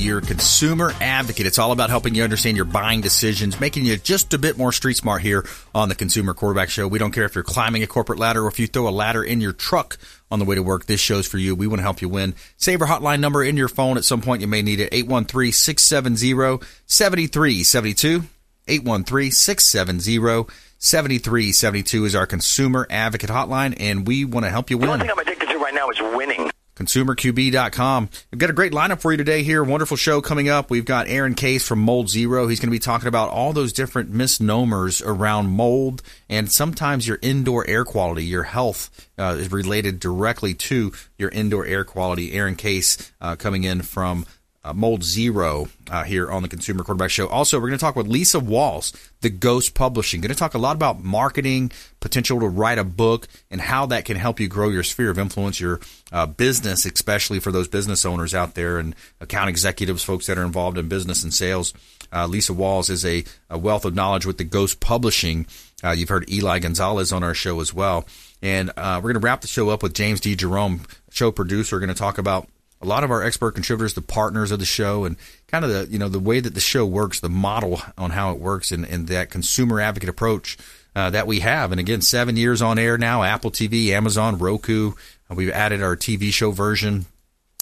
your consumer advocate. It's all about helping you understand your buying decisions, making you just a bit more street smart here on the Consumer Quarterback Show. We don't care if you're climbing a corporate ladder or if you throw a ladder in your truck on the way to work. This show's for you. We want to help you win. Save our hotline number in your phone. At some point, you may need it. 813 670 7372. 813 670 7372 is our consumer advocate hotline, and we want to help you win. The only thing I'm addicted to right now is winning. ConsumerQB.com. We've got a great lineup for you today here. Wonderful show coming up. We've got Aaron Case from Mold Zero. He's going to be talking about all those different misnomers around mold and sometimes your indoor air quality. Your health uh, is related directly to your indoor air quality. Aaron Case uh, coming in from uh, Mold Zero uh, here on the Consumer Quarterback Show. Also, we're going to talk with Lisa Walls, the Ghost Publishing. Going to talk a lot about marketing, potential to write a book, and how that can help you grow your sphere of influence, your uh, business, especially for those business owners out there and account executives, folks that are involved in business and sales. Uh, Lisa Walls is a, a wealth of knowledge with the Ghost Publishing. Uh, you've heard Eli Gonzalez on our show as well. And uh, we're going to wrap the show up with James D. Jerome, show producer. going to talk about a lot of our expert contributors, the partners of the show, and kind of the you know the way that the show works, the model on how it works, and, and that consumer advocate approach uh, that we have. And again, seven years on air now, Apple TV, Amazon, Roku. Uh, we've added our TV show version.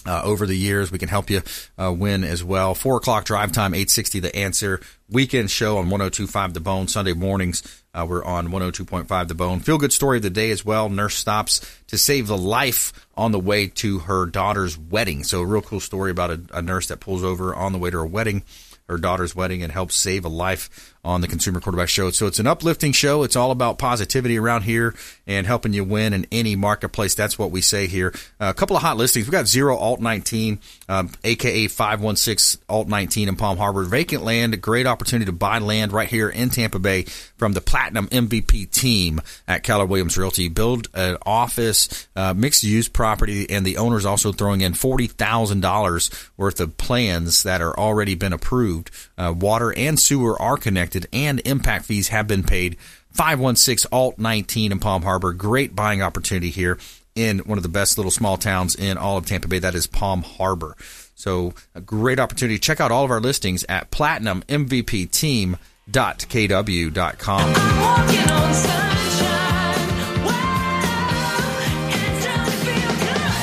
Uh, over the years, we can help you uh, win as well. Four o'clock drive time, eight sixty. The answer weekend show on one zero two five. The Bone Sunday mornings. Uh, we're on 102.5 The Bone. Feel good story of the day as well. Nurse stops to save the life on the way to her daughter's wedding. So, a real cool story about a, a nurse that pulls over on the way to her wedding, her daughter's wedding, and helps save a life on the Consumer Quarterback Show. So, it's an uplifting show. It's all about positivity around here and helping you win in any marketplace. That's what we say here. Uh, a couple of hot listings. We've got Zero Alt 19, um, aka 516 Alt 19 in Palm Harbor. Vacant land, a great opportunity to buy land right here in Tampa Bay from the Platinum MVP team at Keller Williams Realty. Build an office, uh, mixed use property, and the owner's also throwing in $40,000 worth of plans that are already been approved. Uh, water and sewer are connected, and impact fees have been paid. 516 Alt 19 in Palm Harbor. Great buying opportunity here in one of the best little small towns in all of Tampa Bay. That is Palm Harbor. So a great opportunity. Check out all of our listings at platinummvpteam.kw.com.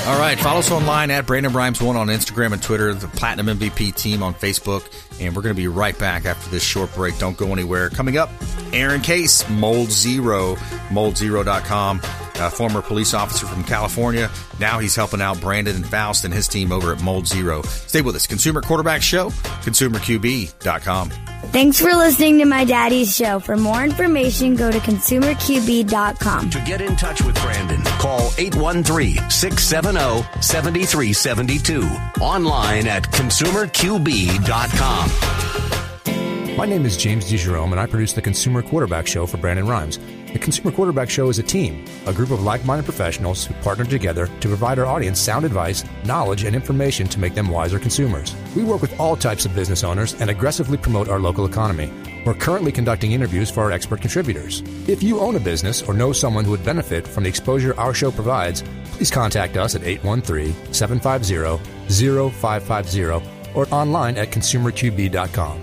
All right, follow us online at Brandon Rhymes One on Instagram and Twitter, the Platinum MVP team on Facebook, and we're going to be right back after this short break. Don't go anywhere. Coming up, Aaron Case, Mold Zero, moldzero.com, a former police officer from California. Now he's helping out Brandon and Faust and his team over at Mold Zero. Stay with us. Consumer Quarterback Show, consumerqb.com. Thanks for listening to my daddy's show. For more information, go to consumerqb.com. To get in touch with Brandon, call 813 670 7372. Online at consumerqb.com. My name is James DeJerome, and I produce the Consumer Quarterback Show for Brandon Rhymes. The Consumer Quarterback Show is a team, a group of like minded professionals who partner together to provide our audience sound advice, knowledge, and information to make them wiser consumers. We work with all types of business owners and aggressively promote our local economy. We're currently conducting interviews for our expert contributors. If you own a business or know someone who would benefit from the exposure our show provides, please contact us at 813 750 0550 or online at consumerqb.com.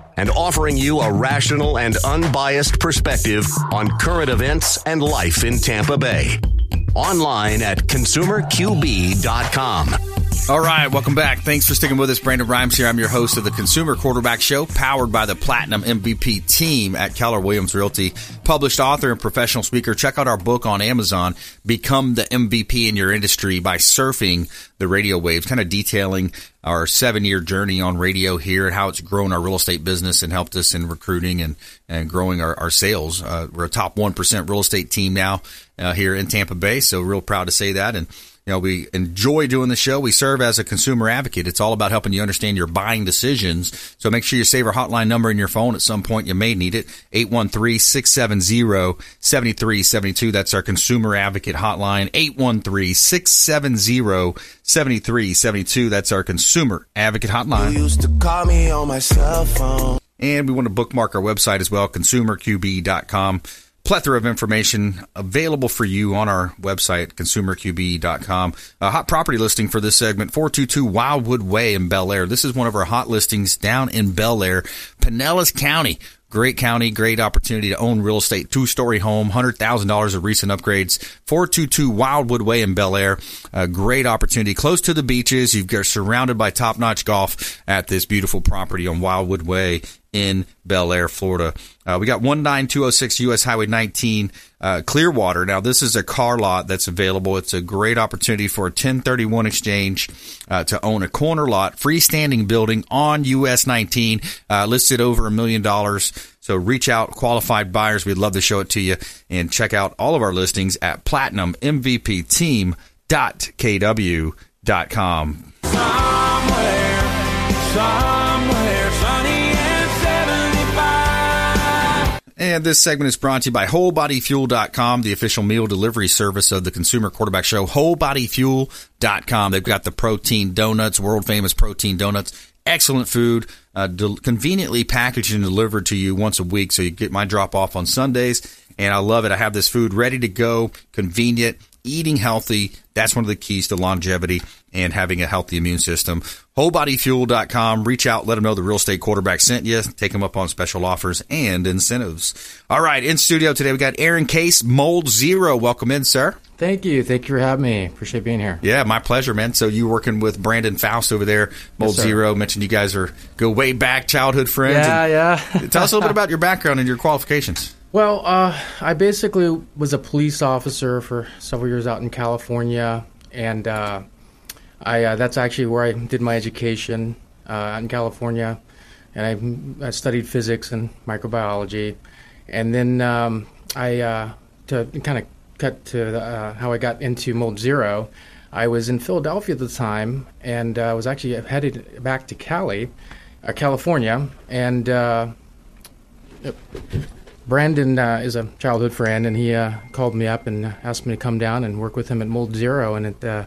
and offering you a rational and unbiased perspective on current events and life in Tampa Bay. Online at consumerqb.com. All right, welcome back. Thanks for sticking with us. Brandon Rhymes here. I'm your host of the Consumer Quarterback Show, powered by the Platinum MVP team at Keller Williams Realty. Published author and professional speaker. Check out our book on Amazon, Become the MVP in Your Industry by Surfing the Radio Waves, kind of detailing our seven year journey on radio here and how it's grown our real estate business and helped us in recruiting and, and growing our, our sales. Uh, we're a top 1% real estate team now uh, here in Tampa Bay, so real proud to say that. And you know, we enjoy doing the show. We serve as a consumer advocate. It's all about helping you understand your buying decisions. So make sure you save our hotline number in your phone. At some point, you may need it. 813-670-7372. That's our consumer advocate hotline. 813-670-7372. That's our consumer advocate hotline. You used to call me on my cell phone. And we want to bookmark our website as well, consumerqb.com plethora of information available for you on our website, consumerqb.com. A hot property listing for this segment, 422 Wildwood Way in Belleair. This is one of our hot listings down in Belleair, Pinellas County. Great county, great opportunity to own real estate, two story home, $100,000 of recent upgrades, 422 Wildwood Way in Belleair. A great opportunity close to the beaches. You've got surrounded by top notch golf at this beautiful property on Wildwood Way in Belleair, Florida. Uh, we got 19206 US Highway 19, uh, Clearwater. Now, this is a car lot that's available. It's a great opportunity for a 1031 exchange uh, to own a corner lot, freestanding building on US 19, uh, listed over a million dollars. So reach out, qualified buyers. We'd love to show it to you and check out all of our listings at platinummvpteam.kw.com. Somewhere, somewhere And this segment is brought to you by WholeBodyFuel.com, the official meal delivery service of the Consumer Quarterback Show. WholeBodyFuel.com. They've got the protein donuts, world famous protein donuts. Excellent food, uh, conveniently packaged and delivered to you once a week. So you get my drop off on Sundays, and I love it. I have this food ready to go, convenient, eating healthy. That's one of the keys to longevity and having a healthy immune system. WholeBodyFuel.com. Reach out, let them know the real estate quarterback sent you. Take them up on special offers and incentives. All right, in studio today we got Aaron Case, Mold Zero. Welcome in, sir. Thank you. Thank you for having me. Appreciate being here. Yeah, my pleasure, man. So you working with Brandon Faust over there, Mold sir. Zero. Mentioned you guys are go way back, childhood friends. Yeah, yeah. Tell us a little bit about your background and your qualifications. Well, uh, I basically was a police officer for several years out in California, and uh, I uh, that's actually where I did my education uh, out in California, and I, I studied physics and microbiology, and then um, I uh, to kind of cut to uh, how I got into Mold Zero. I was in Philadelphia at the time, and uh, was actually headed back to Cali, California, and. Brandon uh, is a childhood friend, and he uh, called me up and asked me to come down and work with him at Mold Zero, and it uh,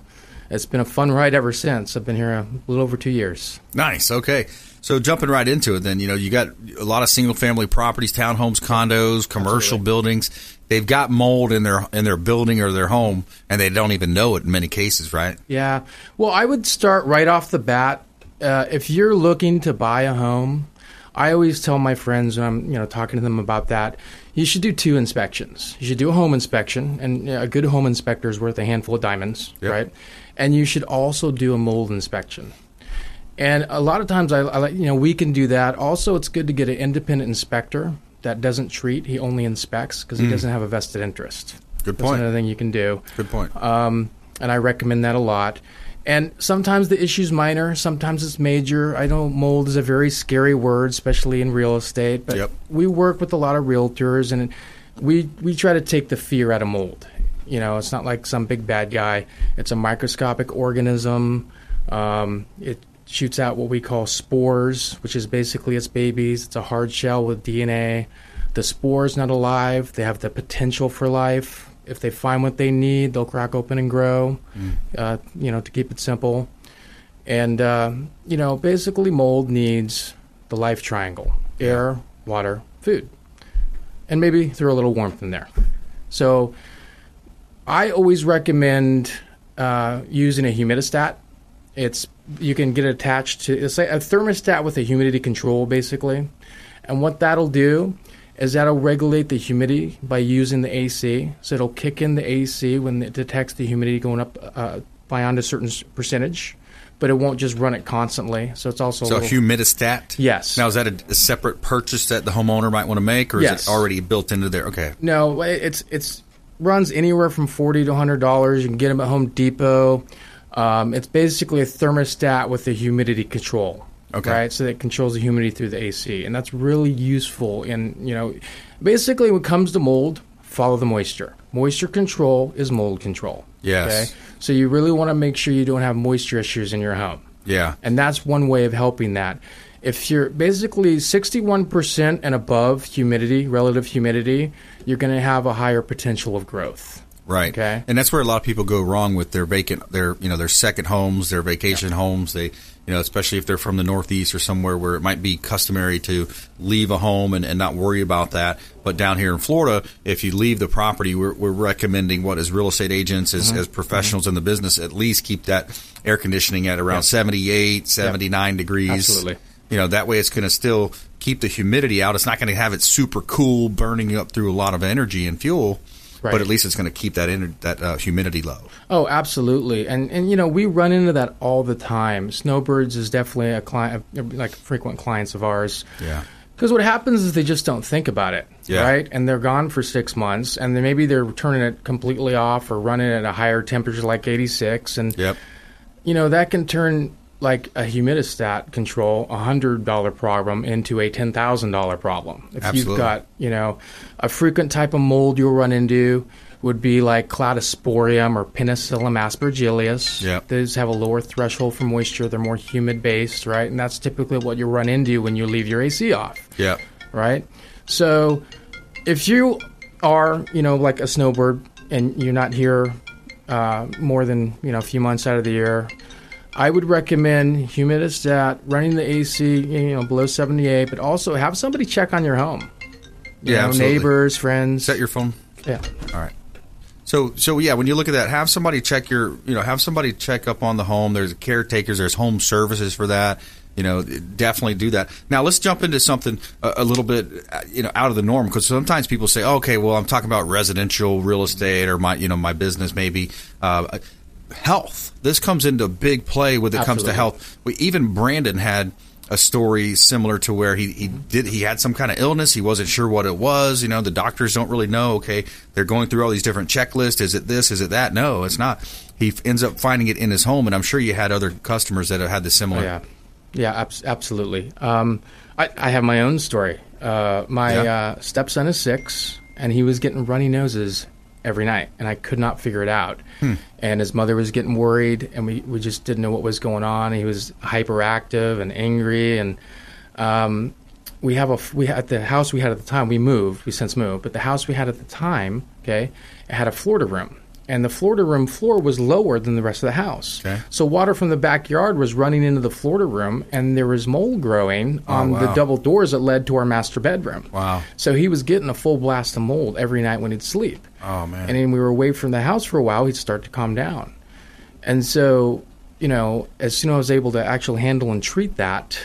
it's been a fun ride ever since. I've been here a little over two years. Nice. Okay. So jumping right into it, then you know you got a lot of single family properties, townhomes, condos, commercial Absolutely. buildings. They've got mold in their in their building or their home, and they don't even know it in many cases, right? Yeah. Well, I would start right off the bat. Uh, if you're looking to buy a home, I always tell my friends when I'm you know talking to them about that, you should do two inspections. You should do a home inspection, and a good home inspector is worth a handful of diamonds, Yep. right? And you should also do a mold inspection. And a lot of times, I, I like you know we can do that. Also, it's good to get an independent inspector that doesn't treat; he only inspects because he doesn't have a vested interest. Good That's point. another thing you can do Good point. um, and I recommend that a lot. And sometimes the issue's minor, sometimes it's major. I know mold is a very scary word, especially in real estate. But Yep. we work with a lot of realtors, and we we try to take the fear out of mold. You know, it's not like some big bad guy. It's a microscopic organism. Um, it shoots out what we call spores, which is basically its babies. It's a hard shell with DNA. The spore's not alive. They have the potential for life. If they find what they need, they'll crack open and grow. Uh, you know, to keep it simple. And uh, you know, basically, mold needs the life triangle: air, water, food, and maybe throw a little warmth in there. So, I always recommend uh, using a humidistat. It's you can get it attached to it's like a thermostat with a humidity control, basically. And what that'll do is that'll regulate the humidity by using the AC. So it'll kick in the AC when it detects the humidity going up uh, beyond a certain percentage, but it won't just run it constantly. So it's also So a little- humidistat. Yes. Now is that a, a separate purchase that the homeowner might want to make, or is Yes. it already built into there? Okay. No, it- it's it's runs anywhere from forty to hundred dollars. You can get them at Home Depot. Um, it's basically a thermostat with a humidity control. Okay. Right, so that it controls the humidity through the AC, and that's really useful. In you know, basically when it comes to mold, follow the moisture. Moisture control is mold control. Yes. So you really want to make sure you don't have moisture issues in your home. Yeah. And that's one way of helping that. If you're basically 61% and above humidity, relative humidity, you're going to have a higher potential of growth. Right. Okay. And that's where a lot of people go wrong with their vacant, their you know their second homes, their vacation homes. They, you know, especially if they're from the Northeast or somewhere where it might be customary to leave a home and, and not worry about that. But down here in Florida, if you leave the property, we're, we're recommending what as real estate agents, as, Mm-hmm. as professionals in the business, at least keep that air conditioning at around 78, 79 degrees. Absolutely. You know, that way it's going to still keep the humidity out. It's not going to have it super cool, burning up through a lot of energy and fuel. Right. But at least it's going to keep that ener- that uh, humidity low. Oh, absolutely. And and you know, we run into that all the time. Snowbirds is definitely a client like frequent clients of ours. Yeah. Because what happens is they just don't think about it, Yeah. right? And they're gone for six months, and then maybe they're turning it completely off or running at a higher temperature, like 86, and Yep. you know that can turn like a humidistat control a hundred dollar problem into a ten thousand dollar problem. If Absolutely. you've got you know a frequent type of mold you'll run into would be like cladosporium or penicillium aspergillus. Yep. Those have a lower threshold for moisture. They're more humid based, right? And that's typically what you run into when you leave your AC off Yeah. right? So if you are, you know, like a snowbird and you're not here uh, more than, you know, a few months out of the year, I would recommend humidistat, running the AC, you know, below 78, but also have somebody check on your home. You Yeah, know, absolutely. neighbors, friends. Set your phone. yeah. All right. So so yeah, when you look at that, have somebody check your you know have somebody check up on the home. There's caretakers. There's home services for that. You know, definitely do that. Now let's jump into something a, a little bit you know out of the norm because sometimes people say, okay, well I'm talking about residential real estate or my you know my business maybe. Uh, health. This comes into big play when it comes to health. We, even Brandon had a story similar to where he, he did he had some kind of illness he wasn't sure what it was you know the doctors don't really know okay they're going through all these different checklists is it this is it that no it's not he f- ends up finding it in his home and i'm sure you had other customers that have had the similar Oh, Yeah, yeah, abs- absolutely. Um, I, I have my own story. Uh, my Yeah. uh, stepson is six, and he was getting runny noses every night, and I could not figure it out. And his mother was getting worried, and we, we just didn't know what was going on. He was hyperactive and angry, and um, we have a we had the house we had at the time. We moved, we since moved, but the house we had at the time, okay, it had a Florida room, and the Florida room floor was lower than the rest of the house. Okay. So water from the backyard was running into the Florida room, and there was mold growing on the Oh, wow. double doors that led to our master bedroom. Wow. So he was getting a full blast of mold every night when he'd sleep. Oh, man. And then we were away from the house for a while, he'd start to calm down. And so, you know, as soon as I was able to actually handle and treat that,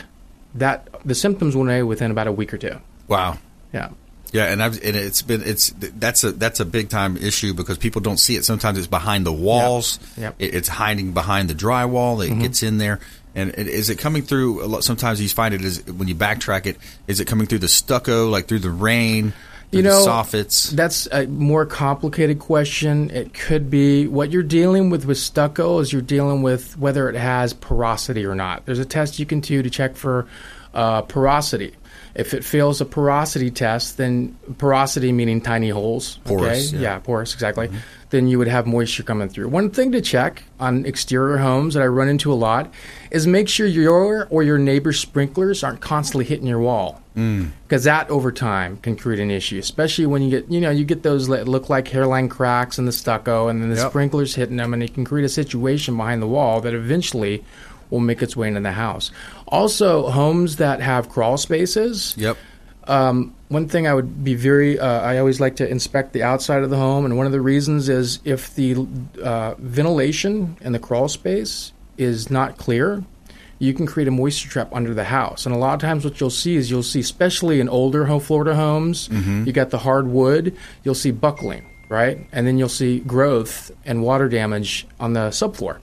that the symptoms went away within about a week or two. wow Yeah. yeah and I've and it's been it's that's a that's a big time issue because people don't see it sometimes it's behind the walls Yep. It, it's hiding behind the drywall it mm-hmm. gets in there and it, is it coming through a lot, sometimes you find it is when you backtrack it is it coming through the stucco like through the rain You know, soffits That's a more complicated question. It could be what you're dealing with with stucco is you're dealing with whether it has porosity or not. There's a test you can do to check for uh, porosity. If it fails a porosity test, then porosity meaning tiny holes. Porous, okay? yeah. porous, exactly. Then you would have moisture coming through. One thing to check on exterior homes that I run into a lot is make sure your or your neighbor's sprinklers aren't constantly hitting your wall mm. because that over time can create an issue, especially when you get you know you get those that look like hairline cracks in the stucco, and then the Yep. sprinklers hitting them, and it can create a situation behind the wall that eventually will make its way into the house. Also, homes that have crawl spaces. Yep. Um, one thing I would be very, uh, I always like to inspect the outside of the home, and one of the reasons is if the uh, ventilation in the crawl space is not clear, you can create a moisture trap under the house. And a lot of times, what you'll see is you'll see, especially in older home Florida homes, you got the hard wood, you'll see buckling, right? And then you'll see growth and water damage on the subfloor.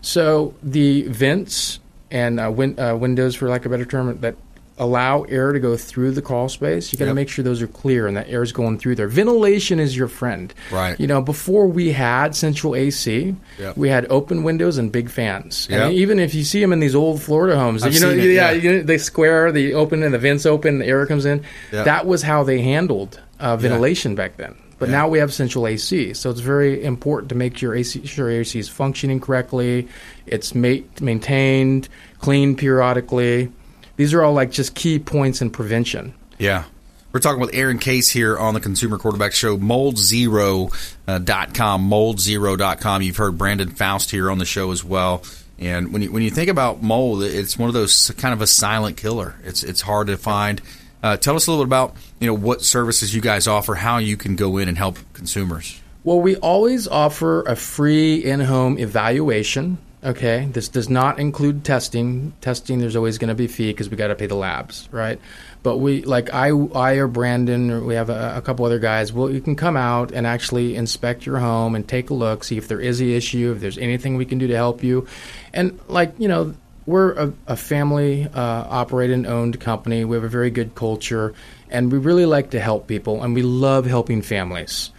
So the vents and uh, win- uh, windows, for lack of a better term, that allow air to go through the crawl space, you got to Yep. make sure those are clear and that air is going through there. Ventilation is your friend. Right. You know, before we had central AC, Yep. we had open windows and big fans. Yep. And even if you see them in these old Florida homes, I've you know, it, yeah, yeah. you know, they square, the open and the vents open, the air comes in. That was how they handled uh, ventilation back then. But Yeah. now we have central AC, so it's very important to make your AC, sure your AC is functioning correctly. It's ma- maintained, cleaned periodically. These are all like just key points in prevention. Yeah. We're talking with Aaron Case here on the Consumer Quarterback Show, moldzero.com, uh, moldzero.com. You've heard Brandon Faust here on the show as well. And when you when you think about mold, it's one of those kind of a silent killer. It's it's hard to find. Uh, tell us a little bit about you know what services you guys offer, how you can go in and help consumers. Well, we always offer a free in-home evaluation. Okay, this does not include testing. Testing, there's always going to be fee because we got to pay the labs, right? But we, like I, I or Brandon, or we have a, a couple other guys. Well, you can come out and actually inspect your home and take a look, see if there is a issue, if there's anything we can do to help you, and like you know, we're a, a family uh, operated and owned company. We have a very good culture, and we really like to help people, and we love helping families.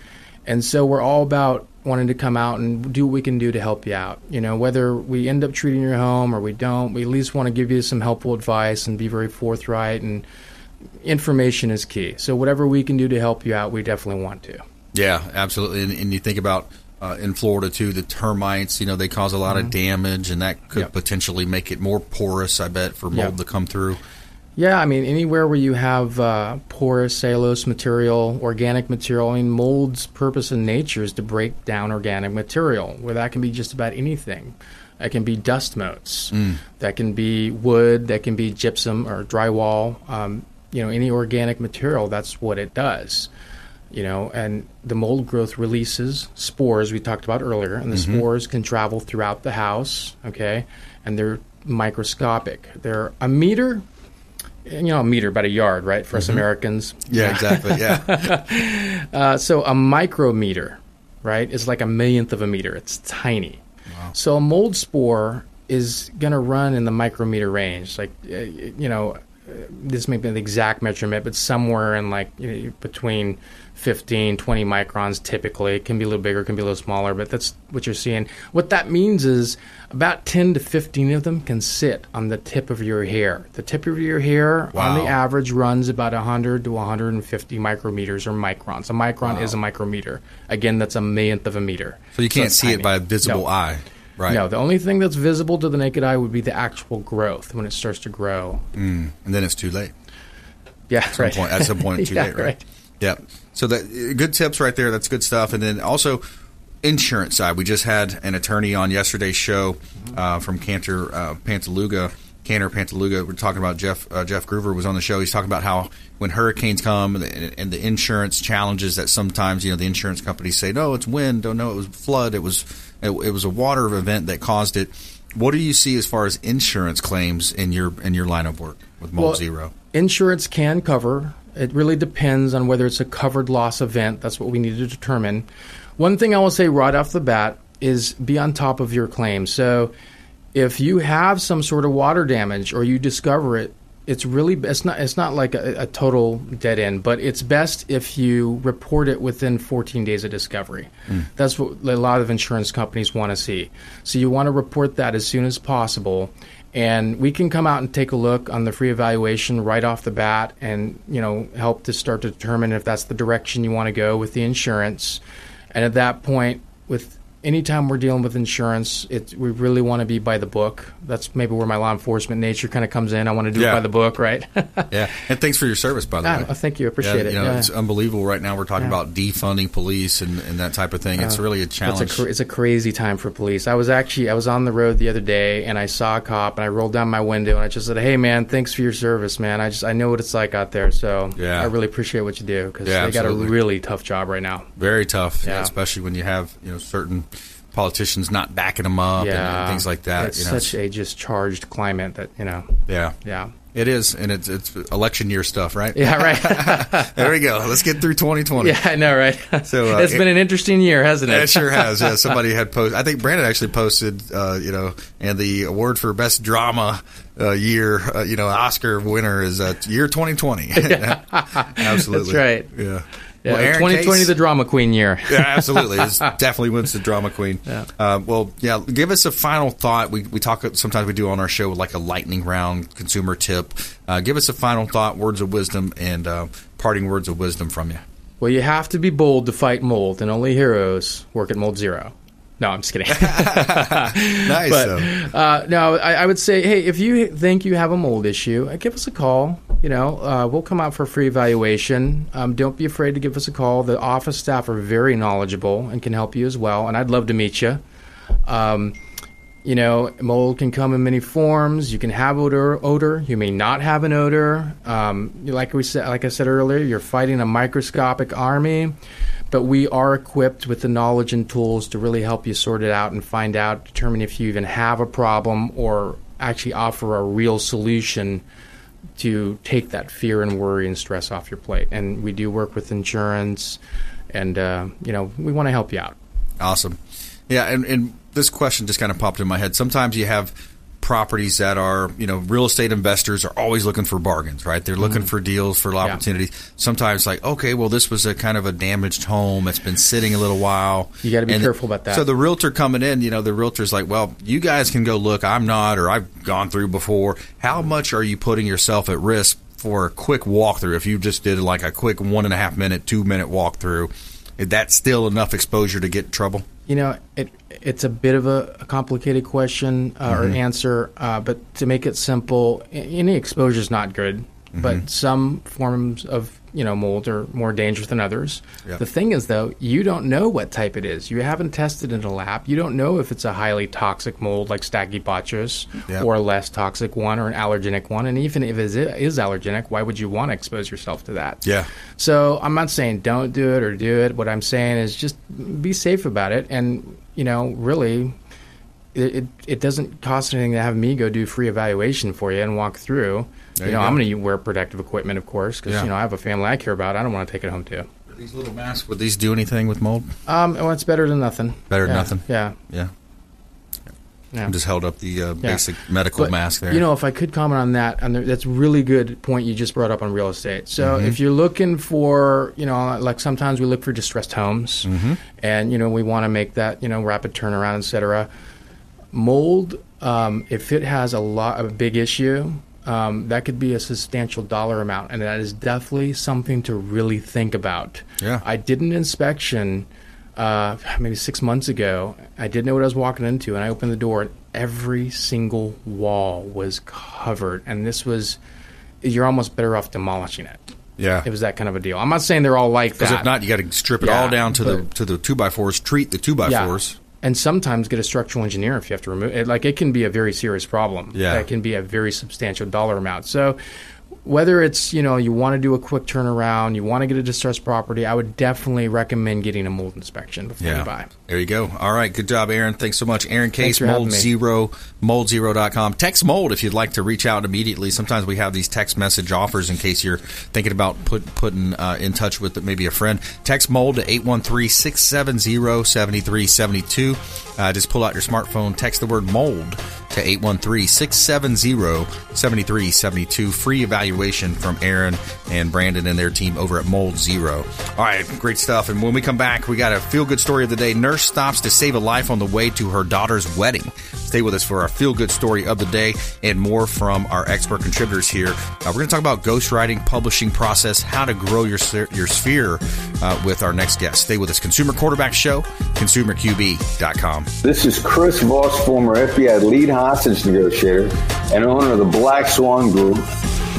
And so we're all about wanting to come out and do what we can do to help you out. You know, whether we end up treating your home or we don't, we at least want to give you some helpful advice and be very forthright. And information is key. So whatever we can do to help you out, we definitely want to. Yeah, absolutely. And, and you think about uh, in Florida too, the termites. You know, they cause a lot of damage, and that could Yep. potentially make it more porous. I bet for mold Yep. to come through. Yeah, I mean, anywhere where you have uh, porous cellulose material, organic material, I mean, mold's purpose in nature is to break down organic material, where that can be just about anything. That can be dust motes, that can be wood, that can be gypsum or drywall. Um, you know, any organic material, that's what it does. You know, and the mold growth releases spores we talked about earlier, and the spores can travel throughout the house, okay? And they're microscopic. They're a meter you know, a meter, about a yard, right, for us Americans. Yeah, exactly. Yeah, Uh, so a micrometer, right, is like a millionth of a meter. It's tiny. Wow. So a mold spore is going to run in the micrometer range. Like, uh, you know, uh, this may be the exact measurement, but somewhere in like you know, between 15, 20 microns typically. It can be a little bigger, it can be a little smaller, but that's what you're seeing. What that means is about 10 to 15 of them can sit on the tip of your hair. The tip of your hair, on the average, runs about 100 to 150 micrometers or microns. A micron is a micrometer. Again, that's a millionth of a meter. so you can't it's see it by a visible No. eye, right? No, the only thing that's visible to the naked eye would be the actual growth when it starts to grow. Mm. and then it's too late. Yeah, At some right. point, at some point, too Yeah, late, right? Yeah. So that good tips right there. That's good stuff. And then also insurance side. We just had an attorney on yesterday's show uh, from Cantor uh, Pantaluga. Cantor Pantaluga. We're talking about Jeff uh, Jeff Groover was on the show. He's talking about how when hurricanes come and the, and the insurance challenges that sometimes you know the insurance companies say no, it's wind. Don't know it was flood. It was it, it was a water event that caused it. What do you see as far as insurance claims in your in your line of work with Mold Well, Zero? Insurance can cover. It really depends on whether it's a covered loss event. That's what we need to determine. One thing I will say right off the bat is be on top of your claim. So if you have some sort of water damage or you discover it, it's really it's not it's not like a, a total dead end, but it's best if you report it within 14 days of discovery. Hmm. That's what a lot of insurance companies want to see. So you want to report that as soon as possible, and we can come out and take a look on the free evaluation right off the bat and you know help to start to determine if that's the direction you want to go with the insurance. And at that point with anytime we're dealing with insurance it, we really want to be by the book that's maybe where my law enforcement nature kind of comes in i want to do Yeah. it by the book right Yeah, and thanks for your service, by the Ah, way. thank you. Appreciate Yeah, it. You know, Yeah. it's unbelievable right now. We're talking about defunding police and, and that type of thing. It's Uh, really a challenge. a cra- it's a crazy time for police. I was actually I was on the road the other day and I saw a cop and I rolled down my window and I just said, "Hey man, thanks for your service, man. I just I know what it's like out there, so Yeah. I really appreciate what you do because they got a really tough job right now." Very tough, Yeah. especially when you have you know certain politicians not backing them up and- and, things like that. It's you know, such a just charged climate that you know. yeah, Yeah. it is, and it's it's election year stuff, right? Yeah. Right. there we go. Let's get through 2020. yeah. I know. Right. So, uh, it's been an interesting year, hasn't it? It sure has. Yeah, somebody had posted. I think Brandon actually posted. Uh, you know, and the award for best drama uh, year. Uh, you know, Oscar winner is uh, year 2020. Absolutely, That's right. Yeah. Yeah, Well, 2020, Case- the drama queen year. yeah, absolutely. It's definitely wins the drama queen. Yeah. Uh, well, yeah. Give us a final thought. We we talk sometimes we do on our show like a lightning round consumer tip. Uh, give us a final thought, words of wisdom, and uh, parting words of wisdom from you. Well, you have to be bold to fight mold, and only heroes work at Mold Zero. No, I'm just kidding. Nice. but uh, no, I, I would say, hey, if you think you have a mold issue, uh, give us a call. You know, uh, we'll come out for a free evaluation. Um, don't be afraid to give us a call. The office staff are very knowledgeable and can help you as well. And I'd love to meet you. Um, you know, mold can come in many forms. You can have odor. Odor. You may not have an odor. Um, like we said, like I said earlier, you're fighting a microscopic army, but we are equipped with the knowledge and tools to really help you sort it out and find out, determine if you even have a problem, or actually offer a real solution to take that fear and worry and stress off your plate. And we do work with insurance, and uh, you know, we want to help you out. Awesome. Yeah, and, and this question just kind of popped in my head. Sometimes you have properties that are, you know, real estate investors are always looking for bargains, right? They're looking mm-hmm. for deals, for opportunities. Sometimes, like, okay, well, this was a kind of a damaged home. It's been sitting a little while. You gotta be And careful about that. So the realtor coming in, you know, the realtor's like, well, you guys can go look. I'm not, or I've gone through before. How much are you putting yourself at risk for a quick walkthrough? If you just did like a quick one and a half minute, two minute walkthrough, is that still enough exposure to get in trouble? You know, it it's a bit of a, a complicated question uh, or answer, uh, but to make it simple, any exposure is not good. But some forms of you know mold are more dangerous than others. Yeah. The thing is, though, you don't know what type it is. You haven't tested it in a lab. You don't know if it's a highly toxic mold like Stachybotrys Yeah. or a less toxic one or an allergenic one. And even if it is, is allergenic, why would you want to expose yourself to that? Yeah. So I'm not saying don't do it or do it. What I'm saying is just be safe about it, and you know, really, it it, it doesn't cost anything to have me go do free evaluation for you and walk through. There you know. I'm going to wear protective equipment, of course, because Yeah. you know I have a family I care about. I don't want to take it home too. These little masks, would these do anything with mold? Um, well, it's better than nothing. Better than Yeah, nothing? Yeah. Yeah. yeah. I just held up the uh, Yeah. basic medical But, mask there. You know, if I could comment on that, and that's really good point you just brought up on real estate. So Mm-hmm. if you're looking for, you know, like sometimes we look for distressed homes, Mm-hmm. and you know we want to make that, you know, rapid turnaround, et cetera. Mold, um, if it has a lot of a big issue, um, that could be a substantial dollar amount, and that is definitely something to really think about. Yeah. I did an inspection uh, maybe six months ago. I didn't know what I was walking into, and I opened the door, and every single wall was covered. And this was, you're almost better off demolishing it. yeah. It was that kind of a deal. I'm not saying they're all like that. Because if not, you got to strip it Yeah, all down to the to the two by fours. Treat the two by yeah. fours. And sometimes get a structural engineer if you have to remove it. Like it can be a very serious problem. Yeah. That can be a very substantial dollar amount. So whether it's, you know, you want to do a quick turnaround, you want to get a distressed property, I would definitely recommend getting a mold inspection before you buy. There you go. All right. Good job, Aaron. Thanks so much. Aaron Case, Thanks for having Mold. Zero, moldzero.com. Text Mold if you'd like to reach out immediately. Sometimes we have these text message offers in case you're thinking about put, putting uh, in touch with maybe a friend. Text Mold to 813-670-7372. Uh, just pull out your smartphone, text the word mold to 813-670-7372. Free evaluation from Aaron and Brandon and their team over at Mold Zero. All right, great stuff. And when we come back, we got a feel good story of the day. Nurse stops to save a life on the way to her daughter's wedding. Stay with us for our feel good story of the day and more from our expert contributors here. Uh, we're going to talk about ghostwriting, publishing process, how to grow your your sphere uh, with our next guest. Stay with us. Consumer Quarterback Show, consumerqb.com. This is Chris Voss, former FBI lead hostage negotiator and owner of the Black Swan Group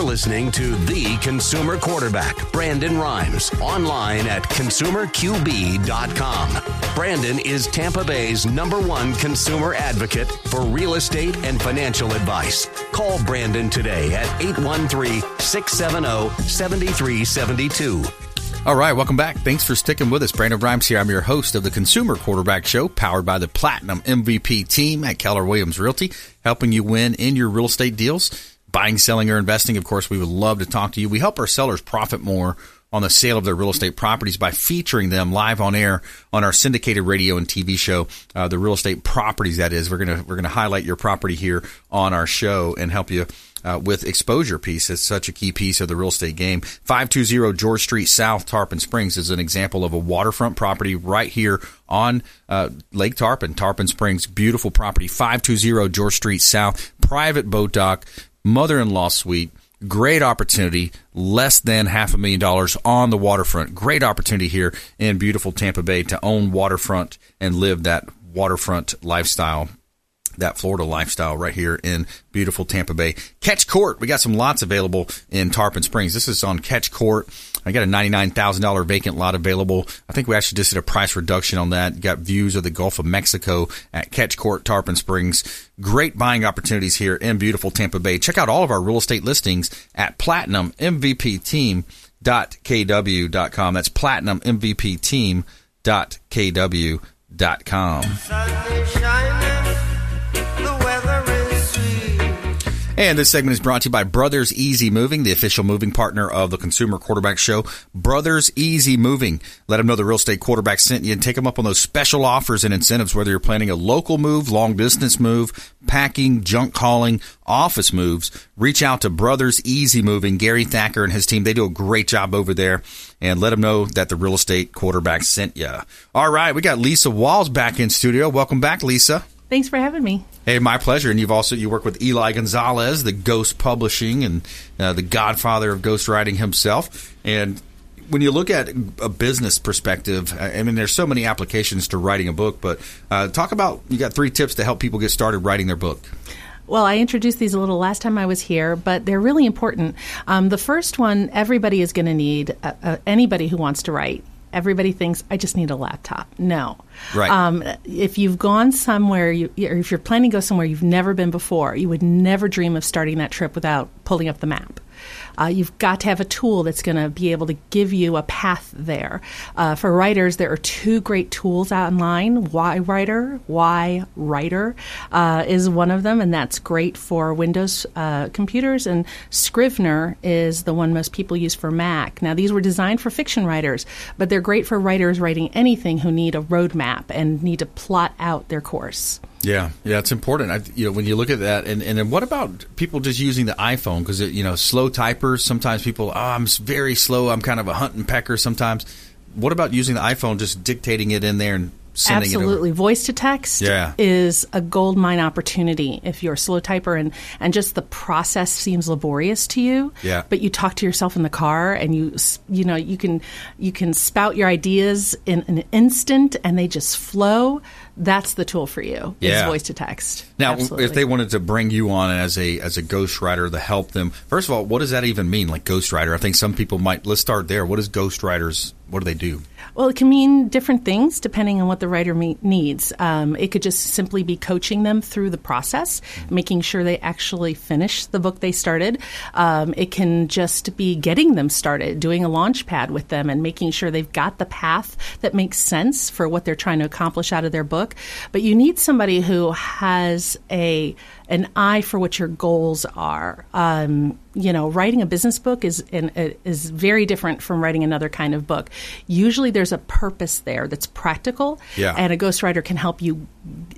You're listening to The Consumer Quarterback, Brandon Rhymes, online at consumerqb.com. Brandon is Tampa Bay's number one consumer advocate for real estate and financial advice. Call Brandon today at 813 670 7372. All right, welcome back. Thanks for sticking with us. Brandon Rhymes here. I'm your host of the Consumer Quarterback Show, powered by the Platinum MVP team at Keller Williams Realty, helping you win in your real estate deals buying, selling, or investing, of course, we would love to talk to you. We help our sellers profit more on the sale of their real estate properties by featuring them live on air on our syndicated radio and TV show, uh, the real estate properties. That is, we're gonna we're gonna highlight your property here on our show and help you. Uh, with exposure piece, it's such a key piece of the real estate game. 520 George Street South, Tarpon Springs is an example of a waterfront property right here on uh, Lake Tarpon, Tarpon Springs. Beautiful property. 520 George Street South, private boat dock, mother in law suite. Great opportunity, less than half a million dollars on the waterfront. Great opportunity here in beautiful Tampa Bay to own waterfront and live that waterfront lifestyle that Florida lifestyle right here in beautiful Tampa Bay. Catch Court. We got some lots available in Tarpon Springs. This is on Catch Court. I got a $99,000 vacant lot available. I think we actually just did a price reduction on that. Got views of the Gulf of Mexico at Catch Court, Tarpon Springs. Great buying opportunities here in beautiful Tampa Bay. Check out all of our real estate listings at Platinum MVP Team. KW.com. That's platinum MVP team dot KW.com. And this segment is brought to you by Brothers Easy Moving, the official moving partner of the Consumer Quarterback Show. Brothers Easy Moving. Let them know the real estate quarterback sent you and take them up on those special offers and incentives, whether you're planning a local move, long distance move, packing, junk hauling, office moves. Reach out to Brothers Easy Moving. Gary Thacker and his team, they do a great job over there. And let them know that the real estate quarterback sent you. All right, we got Lisa Walls back in studio. Welcome back, Lisa. Thanks for having me. Hey, my pleasure. And you've also you work with Eli Gonzalez, the Ghost Publishing and uh, the godfather of ghostwriting himself. And when you look at a business perspective, I mean, there's so many applications to writing a book. But uh, talk about you got three tips to help people get started writing their book. Well, I introduced these a little last time I was here, but they're really important. Um, the first one, everybody is going to need, uh, uh, anybody who wants to write everybody thinks I just need a laptop. No. Right. Um, if you've gone somewhere, you, or if you're planning to go somewhere you've never been before, you would never dream of starting that trip without pulling up the map. Uh, you've got to have a tool that's going to be able to give you a path there. Uh, for writers, there are two great tools online. Y Writer uh, is one of them, and that's great for Windows uh, computers. And Scrivener is the one most people use for Mac. Now, these were designed for fiction writers, but they're great for writers writing anything who need a roadmap and need to plot out their course. Yeah, yeah, it's important. I, you know, when you look at that, and and then what about people just using the iPhone? Because you know, slow typers. Sometimes people, oh, I'm very slow. I'm kind of a hunt and pecker. Sometimes, what about using the iPhone, just dictating it in there and Absolutely. Voice to text Yeah. is a gold mine opportunity if you're a slow typer and, and just the process seems laborious to you. Yeah. But you talk to yourself in the car and you you know you can you can spout your ideas in an instant and they just flow. That's the tool for you. Is Yeah. voice to text. Now, Absolutely. if they wanted to bring you on as a as a ghostwriter to help them, first of all, what does that even mean? Like ghostwriter, I think some people might. Let's start there. What does ghostwriters what do they do? Well, it can mean different things depending on what the writer me- needs. Um, it could just simply be coaching them through the process, making sure they actually finish the book they started. Um, it can just be getting them started, doing a launch pad with them, and making sure they've got the path that makes sense for what they're trying to accomplish out of their book. But you need somebody who has a an eye for what your goals are. Um, you know, writing a business book is in, is very different from writing another kind of book. Usually, there's a purpose there that's practical, Yeah. and a ghostwriter can help you,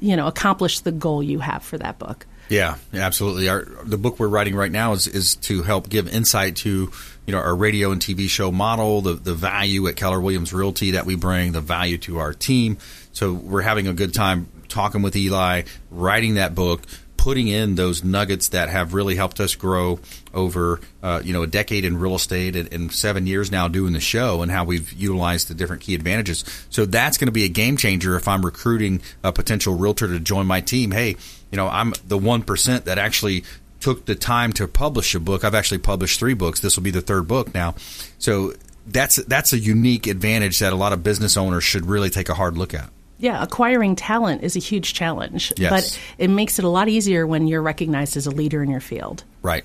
you know, accomplish the goal you have for that book. Yeah, absolutely. Our, the book we're writing right now is, is to help give insight to you know our radio and TV show model, the the value at Keller Williams Realty that we bring, the value to our team. So we're having a good time talking with Eli, writing that book, putting in those nuggets that have really helped us grow over uh, you know a decade in real estate and, and seven years now doing the show and how we've utilized the different key advantages. So that's going to be a game changer if I'm recruiting a potential realtor to join my team. Hey, you know I'm the one percent that actually took the time to publish a book. I've actually published three books. This will be the third book now. So that's that's a unique advantage that a lot of business owners should really take a hard look at. Yeah, acquiring talent is a huge challenge, Yes. but it makes it a lot easier when you're recognized as a leader in your field. Right.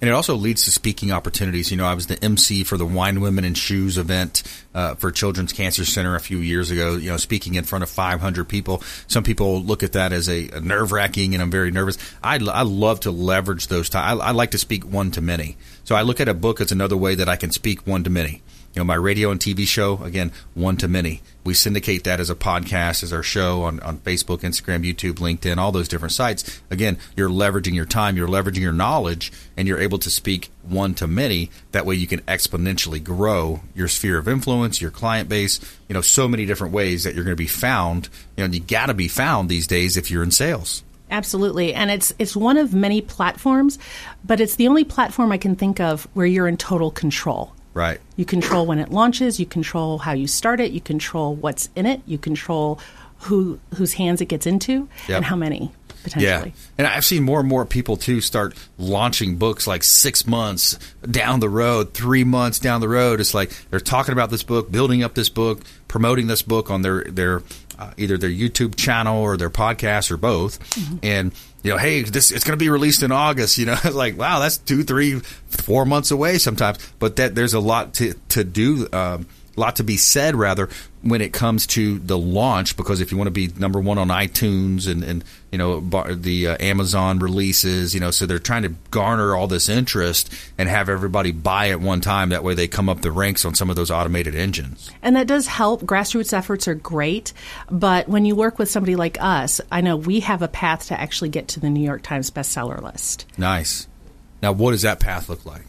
And it also leads to speaking opportunities. You know, I was the MC for the Wine, Women, and Shoes event uh, for Children's Cancer Center a few years ago. You know, speaking in front of 500 people. Some people look at that as a, a nerve wracking, and I'm very nervous. I, I love to leverage those. T- I, I like to speak one to many. So I look at a book as another way that I can speak one to many. You know, my radio and TV show, again, one to many. We syndicate that as a podcast, as our show on, on Facebook, Instagram, YouTube, LinkedIn, all those different sites. Again, you're leveraging your time, you're leveraging your knowledge, and you're able to speak one to many. That way you can exponentially grow your sphere of influence, your client base, you know, so many different ways that you're going to be found. You know, you got to be found these days if you're in sales. Absolutely, and it's it's one of many platforms, but it's the only platform I can think of where you're in total control. Right. You control when it launches, you control how you start it, you control what's in it, you control who whose hands it gets into Yep. and how many potentially. Yeah. And I've seen more and more people too start launching books like six months down the road, three months down the road. It's like they're talking about this book, building up this book, promoting this book on their their uh, either their YouTube channel or their podcast or both. And you know, hey, this it's going to be released in August. You know, it's like wow, that's two, three, four months away sometimes. But that there's a lot to to do. Um, lot to be said rather when it comes to the launch because if you want to be number one on iTunes and, and you know bar, the uh, Amazon releases you know so they're trying to garner all this interest and have everybody buy at one time. That way they come up the ranks on some of those automated engines. And that does help. Grassroots efforts are great, but when you work with somebody like us, I know we have a path to actually get to the New York Times bestseller list. nice. Now what does that path look like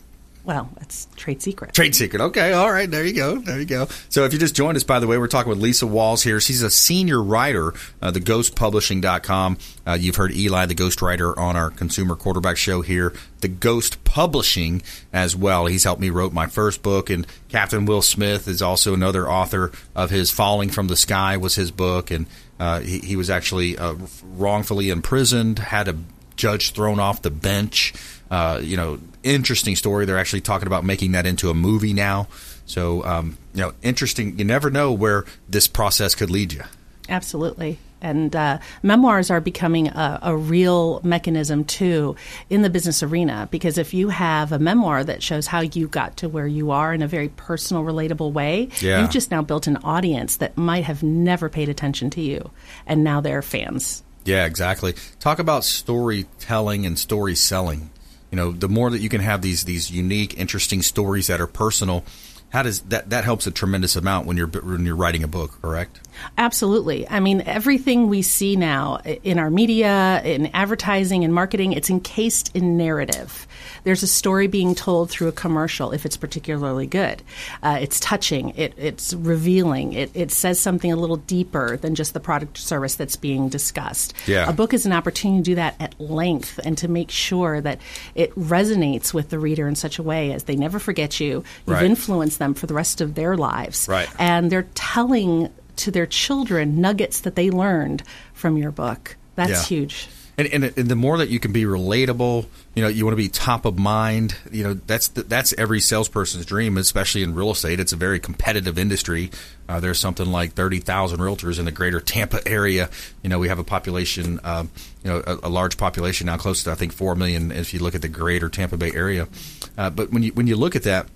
Well, that's trade secret. Trade secret. Okay, all right. There you go. There you go. So if you just joined us, by the way, we're talking with Lisa Walls here. She's a senior writer, at uh, theghostpublishing.com. Uh, you've heard Eli, the ghost writer, on our consumer quarterback show here. The Ghost Publishing as well. He's helped me wrote my first book, and Captain Will Smith is also another author of his Falling from the Sky was his book, and uh, he, he was actually uh, wrongfully imprisoned, had a judge thrown off the bench. Uh, you know, interesting story. They're actually talking about making that into a movie now. So, um, you know, interesting. You never know where this process could lead you. Absolutely. And uh, memoirs are becoming a, a real mechanism too in the business arena because if you have a memoir that shows how you got to where you are in a very personal, relatable way, Yeah. you've just now built an audience that might have never paid attention to you, and now they're fans. Yeah, exactly. Talk about storytelling and story selling. You know, the more that you can have these these unique, interesting stories that are personal, how does that that helps a tremendous amount when you're when you're writing a book, correct? Absolutely. I mean, everything we see now in our media, in advertising and marketing, it's encased in narrative. There's a story being told through a commercial if it's particularly good. Uh, it's touching, it, it's revealing, it, it says something a little deeper than just the product or service that's being discussed. Yeah. A book is an opportunity to do that at length and to make sure that it resonates with the reader in such a way as they never forget you. You've Right. influenced them for the rest of their lives. Right. And they're telling to their children nuggets that they learned from your book. That's Yeah. huge. And, and, and the more that you can be relatable, you know, you want to be top of mind. You know, that's the, that's every salesperson's dream, especially in real estate. It's a very competitive industry. Uh, there's something like thirty thousand realtors in the greater Tampa area. You know, we have a population, uh, you know, a, a, large population now, close to I think four million if you look at the greater Tampa Bay area. Uh, but when you when you look at that,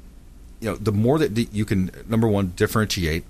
you know, the more that you can, number one, differentiate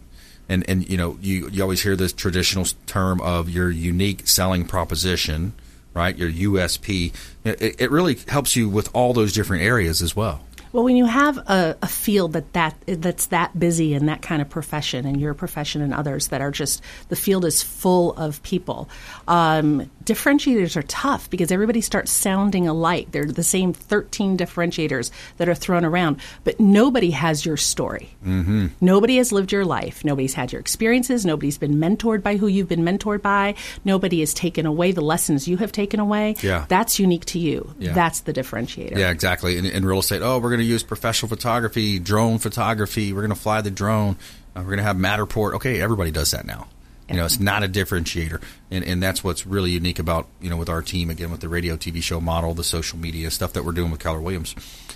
and and you know you you always hear this traditional term of your unique selling proposition right? Your USP. It, it really helps you with all those different areas as well. Well, when you have a, a, field that, that that's that busy in that kind of profession, and your profession and others that are just the field is full of people, um, differentiators are tough because everybody starts sounding alike. They're the same 13 differentiators that are thrown around, but nobody has your story. Mm-hmm. Nobody has lived your life. Nobody's had your experiences. Nobody's been mentored by who you've been mentored by. Nobody has taken away the lessons you have taken away. Yeah. That's unique to you. Yeah. That's the differentiator. Yeah, exactly. In, in real estate, oh, we're going going to use professional photography, drone photography. We're going to fly the drone. Uh, we're going to have Matterport. Okay, everybody does that now. You know, it's not a differentiator, and and that's what's really unique about you know with our team again with the radio TV show model, the social media stuff that we're doing with Keller Williams.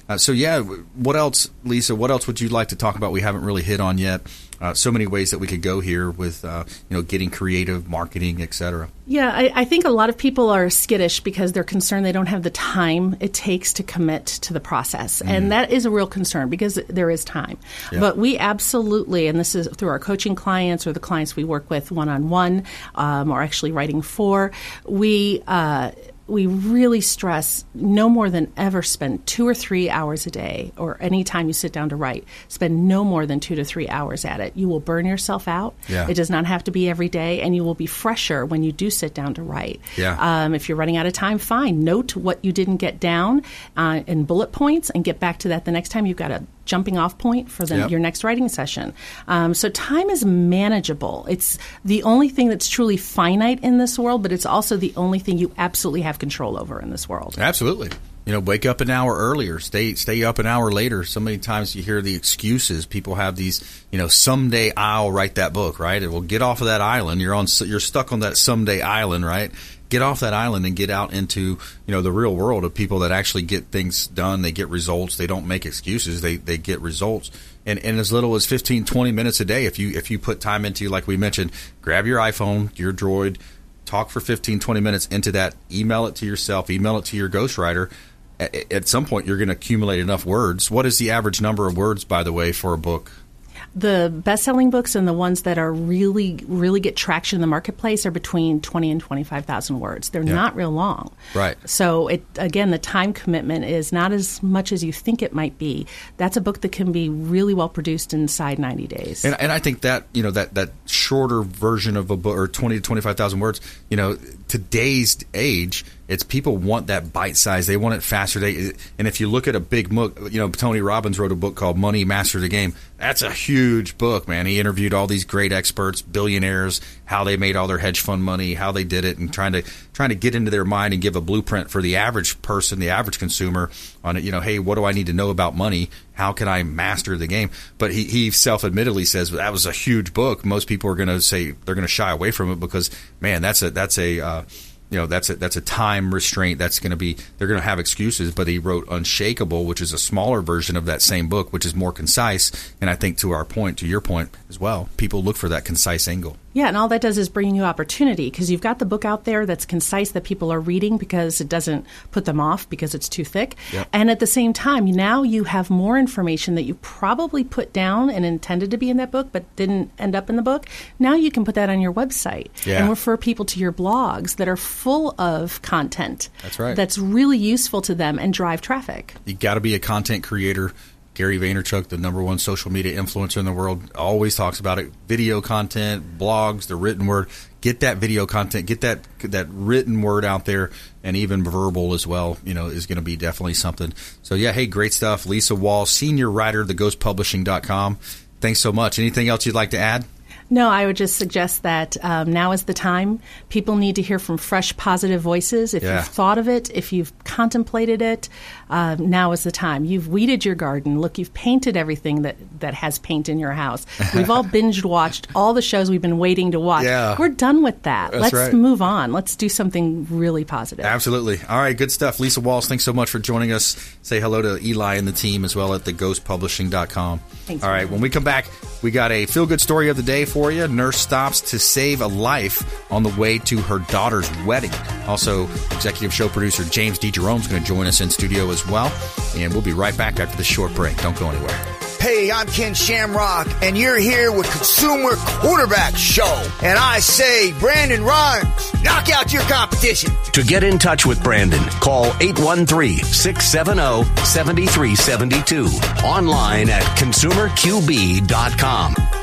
Uh, so yeah, what else, Lisa? What else would you like to talk about? We haven't really hit on yet. Uh, so many ways that we could go here with uh, you know getting creative, marketing, etc. Yeah, I, I, think a lot of people are skittish because they're concerned they don't have the time it takes to commit to the process, mm. and that is a real concern because there is time. Yeah. But we absolutely, and this is through our coaching clients or the clients we work with one on one, or actually writing for, we uh, we really stress no more than ever spend two or three hours a day, or any time you sit down to write, spend no more than two to three hours at it. You will burn yourself out. Yeah. It does not have to be every day, and you will be fresher when you do sit down to write. Yeah. Um, if you're running out of time, fine. Note what you didn't get down uh, in bullet points and get back to that the next time you've got a jumping off point for the, yep. your next writing session. Um, so time is manageable. It's the only thing that's truly finite in this world, but it's also the only thing you absolutely have control over in this world. Absolutely. You know, wake up an hour earlier, stay stay up an hour later. So many times you hear the excuses. People have these, you know, someday I'll write that book, right? It will get off of that island. You're on you're stuck on that someday island, right? Get off that island and get out into you know the real world of people that actually get things done. They get results. They don't make excuses. They they get results. And, and as little as 15 20 minutes a day if you if you put time into like we mentioned grab your iphone your droid talk for 15 20 minutes into that email it to yourself email it to your ghostwriter. At, at some point you're going to accumulate enough words. What is the average number of words by the way for a book the best-selling books and the ones that are really, really get traction in the marketplace are between twenty and twenty-five thousand words. They're yeah. not real long, right? So, it again, the time commitment is not as much as you think it might be. That's a book that can be really well produced inside ninety days. And, and I think that you know that that shorter version of a book, or twenty to twenty-five thousand words, you know, today's age it's people want that bite size. They want it faster. They and if you look at a big book, you know Tony Robbins wrote a book called Money Master the Game. That's a huge book, man. He interviewed all these great experts, billionaires, how they made all their hedge fund money, how they did it, and trying to trying to get into their mind and give a blueprint for the average person, the average consumer on it. You know, hey, what do I need to know about money? How can I master the game? But he, he self admittedly says that was a huge book. Most people are going to say they're going to shy away from it because man, that's a that's a uh, you know that's a that's a time restraint that's going to be they're going to have excuses but he wrote unshakable which is a smaller version of that same book which is more concise and i think to our point to your point as well people look for that concise angle yeah, and all that does is bring you opportunity because you've got the book out there that's concise that people are reading because it doesn't put them off because it's too thick. Yep. And at the same time, now you have more information that you probably put down and intended to be in that book but didn't end up in the book. Now you can put that on your website yeah. and refer people to your blogs that are full of content. That's right. That's really useful to them and drive traffic. You got to be a content creator Gary Vaynerchuk, the number one social media influencer in the world, always talks about it. Video content, blogs, the written word. Get that video content, get that that written word out there, and even verbal as well. You know, is going to be definitely something. So yeah, hey, great stuff, Lisa Wall, senior writer, theghostpublishing.com. Thanks so much. Anything else you'd like to add? No, I would just suggest that um, now is the time. People need to hear from fresh, positive voices. If Yeah. you've thought of it, if you've contemplated it, uh, now is the time. You've weeded your garden. Look, you've painted everything that, that has paint in your house. We've all binge watched all the shows we've been waiting to watch. Yeah. We're done with that. That's Let's right. move on. Let's do something really positive. Absolutely. All right, good stuff. Lisa Walls, thanks so much for joining us. Say hello to Eli and the team as well at theghostpublishing.com. Thanks, All right, when we come back, we got a feel good story of the day for you. Nurse stops to save a life on the way to her daughter's wedding. Also, executive show producer James D. Jerome's going to join us in studio as well. And we'll be right back after this short break. Don't go anywhere. Hey, I'm Ken Shamrock, and you're here with Consumer Quarterback Show. And I say, Brandon Rhymes, knock out your competition. To get in touch with Brandon, call 813-670-7372. Online at consumerqb.com.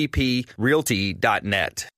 PlatinumMVPRealty.net.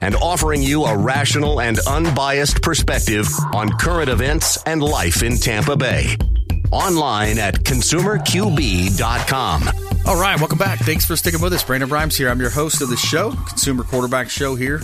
and offering you a rational and unbiased perspective on current events and life in Tampa Bay. Online at consumerqb.com. All right, welcome back. Thanks for sticking with us. Brandon Rhymes here. I'm your host of the show, Consumer Quarterback Show here.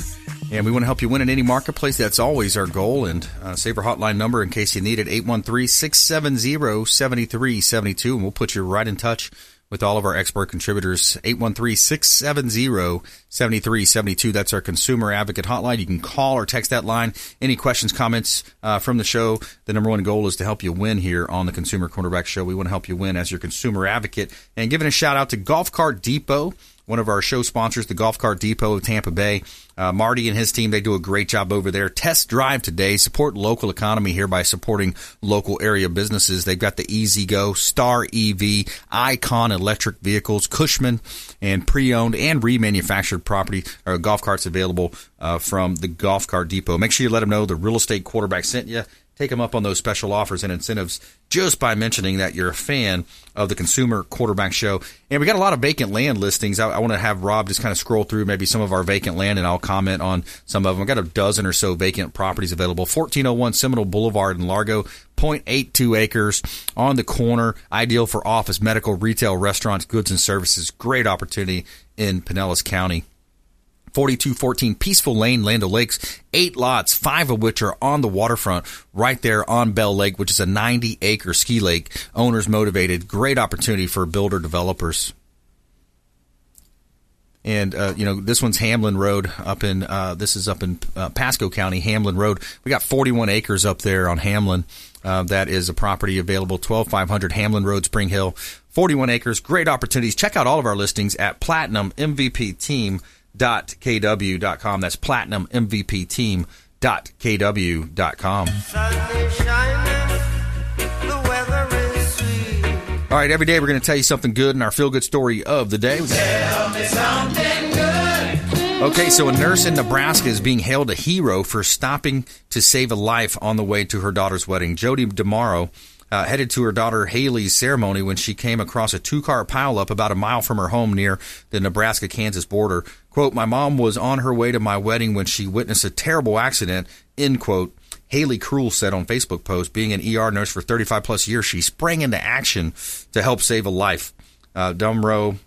And we want to help you win in any marketplace. That's always our goal. And uh, save our hotline number in case you need it, 813-670-7372. And we'll put you right in touch with all of our expert contributors. 813-670-7372. That's our consumer advocate hotline. You can call or text that line. Any questions, comments uh, from the show. The number one goal is to help you win here on the Consumer Quarterback Show. We want to help you win as your consumer advocate. And giving a shout out to Golf Cart Depot one of our show sponsors, the Golf Cart Depot of Tampa Bay. Uh, Marty and his team, they do a great job over there. Test drive today. Support local economy here by supporting local area businesses. They've got the E-Z-GO, Star EV, Icon electric vehicles, Cushman, and pre-owned and remanufactured property or golf carts available uh, from the Golf Cart Depot. Make sure you let them know the real estate quarterback sent you take them up on those special offers and incentives just by mentioning that you're a fan of the Consumer Quarterback Show. And we got a lot of vacant land listings. I, I want to have Rob just kind of scroll through maybe some of our vacant land and I'll comment on some of them. I've got a dozen or so vacant properties available. 1401 Seminole Boulevard in Largo. 0.82 acres on the corner, ideal for office, medical, retail, restaurants, goods and services. Great opportunity in Pinellas County. 4214 Peaceful Lane, Land O'Lakes. Eight lots, five of which are on the waterfront right there on Bell Lake, which is a 90 acre ski lake. Owners motivated. Great opportunity for builder developers. And, uh, you know, this one's Hamlin Road up in, uh, this is up in uh, Pasco County, Hamlin Road. We got 41 acres up there on Hamlin. Uh, that is a property available, 12500 Hamlin Road, Spring Hill. 41 acres, great opportunities. Check out all of our listings at Platinum MVP Team kw.com. That's platinum MVP team dot kw.com. All right, every day we're going to tell you something good in our feel good story of the day. Okay, so a nurse in Nebraska is being hailed a hero for stopping to save a life on the way to her daughter's wedding. Jody DeMauro uh, headed to her daughter Haley's ceremony when she came across a two car pileup about a mile from her home near the Nebraska Kansas border. Quote, My mom was on her way to my wedding when she witnessed a terrible accident, end quote. Haley Cruel said on Facebook post, being an ER nurse for 35 plus years, she sprang into action to help save a life. Uh, DeMauro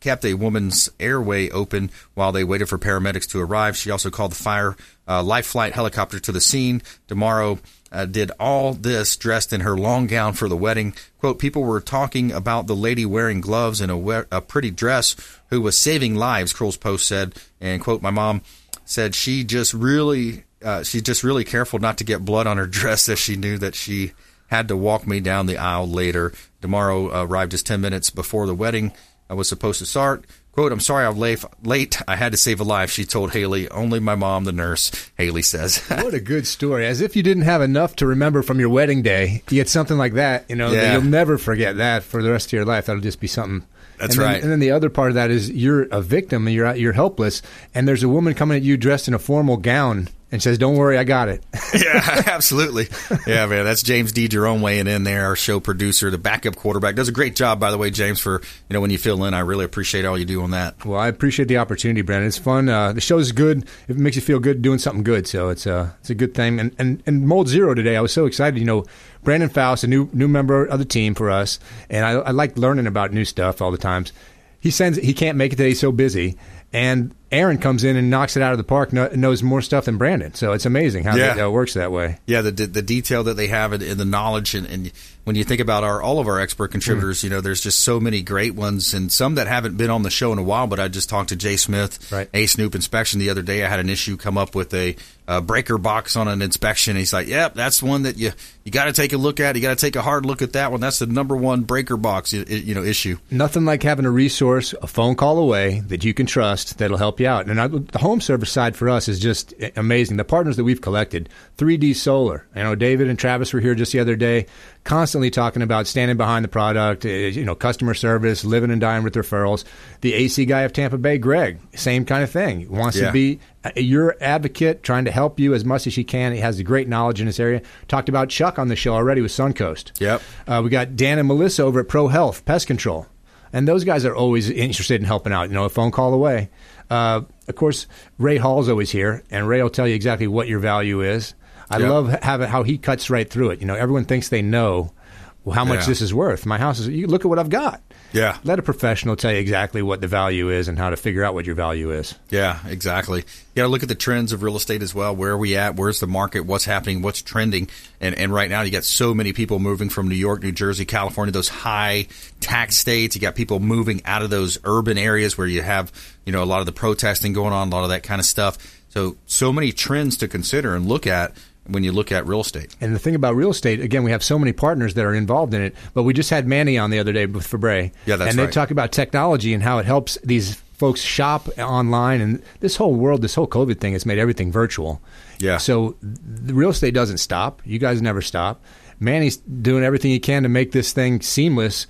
kept a woman's airway open while they waited for paramedics to arrive. She also called the fire uh, life flight helicopter to the scene. DeMauro uh, did all this dressed in her long gown for the wedding. Quote, people were talking about the lady wearing gloves and a, a pretty dress who was saving lives, Kroll's post said. And, quote, my mom said she just really, uh, she's just really careful not to get blood on her dress as she knew that she had to walk me down the aisle later. DeMauro uh, arrived just 10 minutes before the wedding I was supposed to start. Quote, I'm sorry I'm late. late. I had to save a life, she told Haley. Only my mom, the nurse, Haley says. what a good story. As if you didn't have enough to remember from your wedding day. You get something like that, you know, Yeah. you'll never forget that for the rest of your life. That'll just be something. That's and then- right. and then the other part of that is you're a victim and you're you're helpless, and there's a woman coming at you dressed in a formal gown and says, "Don't worry, I got it." yeah, absolutely. Yeah, man. That's James D. Jerome weighing in there, our show producer, the backup quarterback. Does a great job, by the way, James, for, you know, when you fill in. I really appreciate all you do on that. Well, I appreciate the opportunity, Brandon. It's fun. Uh, the show's good. It makes you feel good doing something good. So it's uh, it's a good thing. And, and and Mold Zero today, I was so excited. You know, Brandon Faust, a new new member of the team for us, and I, I like learning about new stuff all the times. He sends he can't make it today. He's so busy, and Aaron comes in and knocks it out of the park. kno- Knows more stuff than Brandon. So it's amazing how, Yeah. that, how it works that way. Yeah, the the detail that they have and, and the knowledge, and, and when you think about our all of our expert contributors, you know, there's just so many great ones, and some that haven't been on the show in a while. But I just talked to Jay Smith, Right. A Snoop Inspection the other day. I had an issue come up with a, uh breaker box on an inspection. He's like, "Yep, that's one that you you got to take a look at. You got to take a hard look at that one. That's the number one breaker box, you, you know, issue." Nothing like having a resource, a phone call away that you can trust that'll help you out. And I, the home service side for us is just amazing. The partners that we've collected, 3D Solar. I know David and Travis were here just the other day, constantly talking about standing behind the product, uh, you know, customer service, living and dying with referrals. The AC guy of Tampa Bay, Greg, same kind of thing. Wants Yeah. to be uh, your advocate, trying to help you as much as he can. He has a great knowledge in this area. Talked about Chuck on the show already with Suncoast. Yep. Uh, we got Dan and Melissa over at Pro Health Pest Control, and those guys are always interested in helping out. You know, a phone call away. Uh, of course, Ray Hall's always here, and Ray will tell you exactly what your value is. I Yep. love having how he cuts right through it. You know, everyone thinks they know how much Yeah. this is worth. My house is. You look at what I've got. Yeah. Let a professional tell you exactly what the value is and how to figure out what your value is. Yeah, exactly. You got to look at the trends of real estate as well. Where are we at? Where's the market? What's happening? What's trending? And and right now, you got so many people moving from New York, New Jersey, California, those high tax states. You got people moving out of those urban areas where you have you know a lot of the protesting going on, a lot of that kind of stuff. So so many trends to consider and look at when you look at real estate. And the thing about real estate, again, we have so many partners that are involved in it. But we just had Manny on the other day with Fabre. Yeah, that's And they talk about technology and how it helps these folks shop online. And this whole world, this whole COVID thing has made everything virtual. Yeah. So the real estate doesn't stop. You guys never stop. Manny's doing everything he can to make this thing seamless.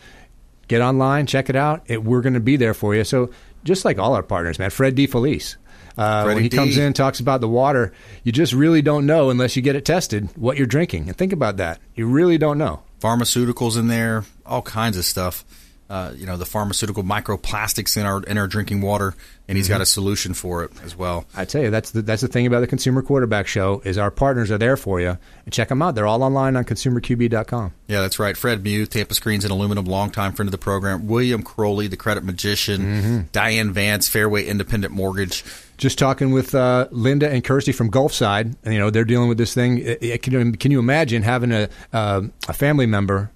Get online, check it out. It, we're going to be there for you. So just like all our partners, man. Fred DeFelice. Uh, when he D. comes in, talks about the water, you just really don't know unless you get it tested what you're drinking. And think about that. You really don't know. Pharmaceuticals in there, all kinds of stuff. Uh, you know, the pharmaceutical microplastics in our in our drinking water, and he's got a solution for it as well. I tell you, that's the, that's the thing about the Consumer Quarterback Show is our partners are there for you. And check them out. They're all online on consumerqb.com. Yeah, that's right. Fred Mew, Tampa Screens and Aluminum, longtime friend of the program. William Crowley, the credit magician. Diane Vance, Fairway Independent Mortgage. Just talking with uh, Linda and Kirsty from Gulfside, and you know they're dealing with this thing. It- it- can, can you imagine having a uh, a family member?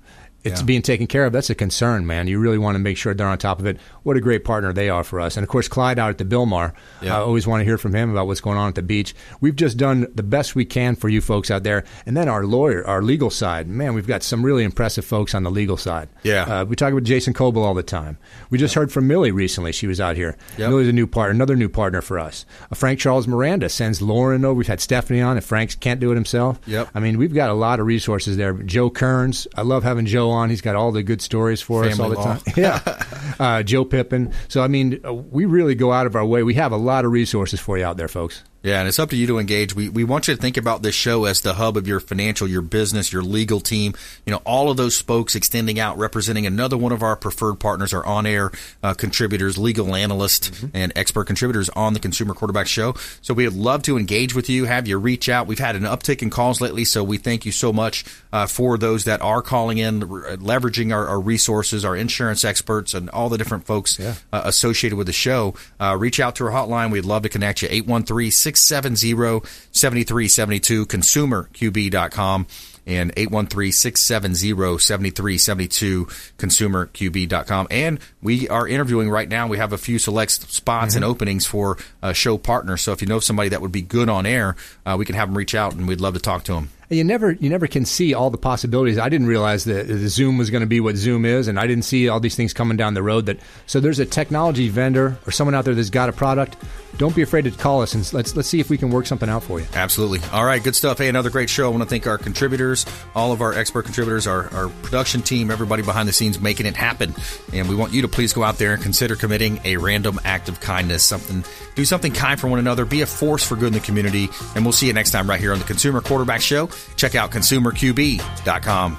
It's Yeah. being taken care of. That's a concern, man. You really want to make sure they're on top of it. What a great partner they are for us. And of course, Clyde out at the Bilmar. Yeah. I always want to hear from him about what's going on at the beach. We've just done the best we can for you folks out there. And then our lawyer, our legal side, man, we've got some really impressive folks on the legal side. Yeah. Uh, we talk about Jason Coble all the time. We just heard from Millie recently. She was out here. Yep. Millie's a new partner, another new partner for us. Uh, Frank Charles Miranda sends Lauren over. We've had Stephanie on if Frank can't do it himself. Yep. I mean, we've got a lot of resources there. Joe Kearns, I love having Joe on. He's got all the good stories for us all Family the law. time. yeah. Uh, Joe Pippin. So, I mean, uh, we really go out of our way. We have a lot of resources for you out there, folks. Yeah, and it's up to you to engage. We, we want you to think about this show as the hub of your financial, your business, your legal team. You know, all of those spokes extending out, representing another one of our preferred partners, our on air uh, contributors, legal analysts, mm-hmm. and expert contributors on the Consumer Quarterback Show. So we'd love to engage with you, have you reach out. We've had an uptick in calls lately, so we thank you so much uh, for those that are calling in, leveraging our, our, resources, our insurance experts, and all the different folks yeah. uh, associated with the show. Uh, reach out to our hotline. We'd love to connect you. 813 670 7372, consumerqb.com and 813-670-7372 consumerqb.com and we are interviewing right now we have a few select spots mm-hmm. and openings for uh, show partners so if you know somebody that would be good on air uh, we can have them reach out and we'd love to talk to them you never you never can see all the possibilities. I didn't realize that the Zoom was going to be what Zoom is, and I didn't see all these things coming down the road. That so there's a technology vendor or someone out there that's got a product. Don't be afraid to call us and let's let's see if we can work something out for you. Absolutely. All right, good stuff. Hey, another great show. I want to thank our contributors, all of our expert contributors, our, our production team, everybody behind the scenes making it happen. And we want you to please go out there and consider committing a random act of kindness. Something do something kind for one another. Be a force for good in the community. And we'll see you next time right here on the Consumer Quarterback Show. Check out consumer consumerqb.com.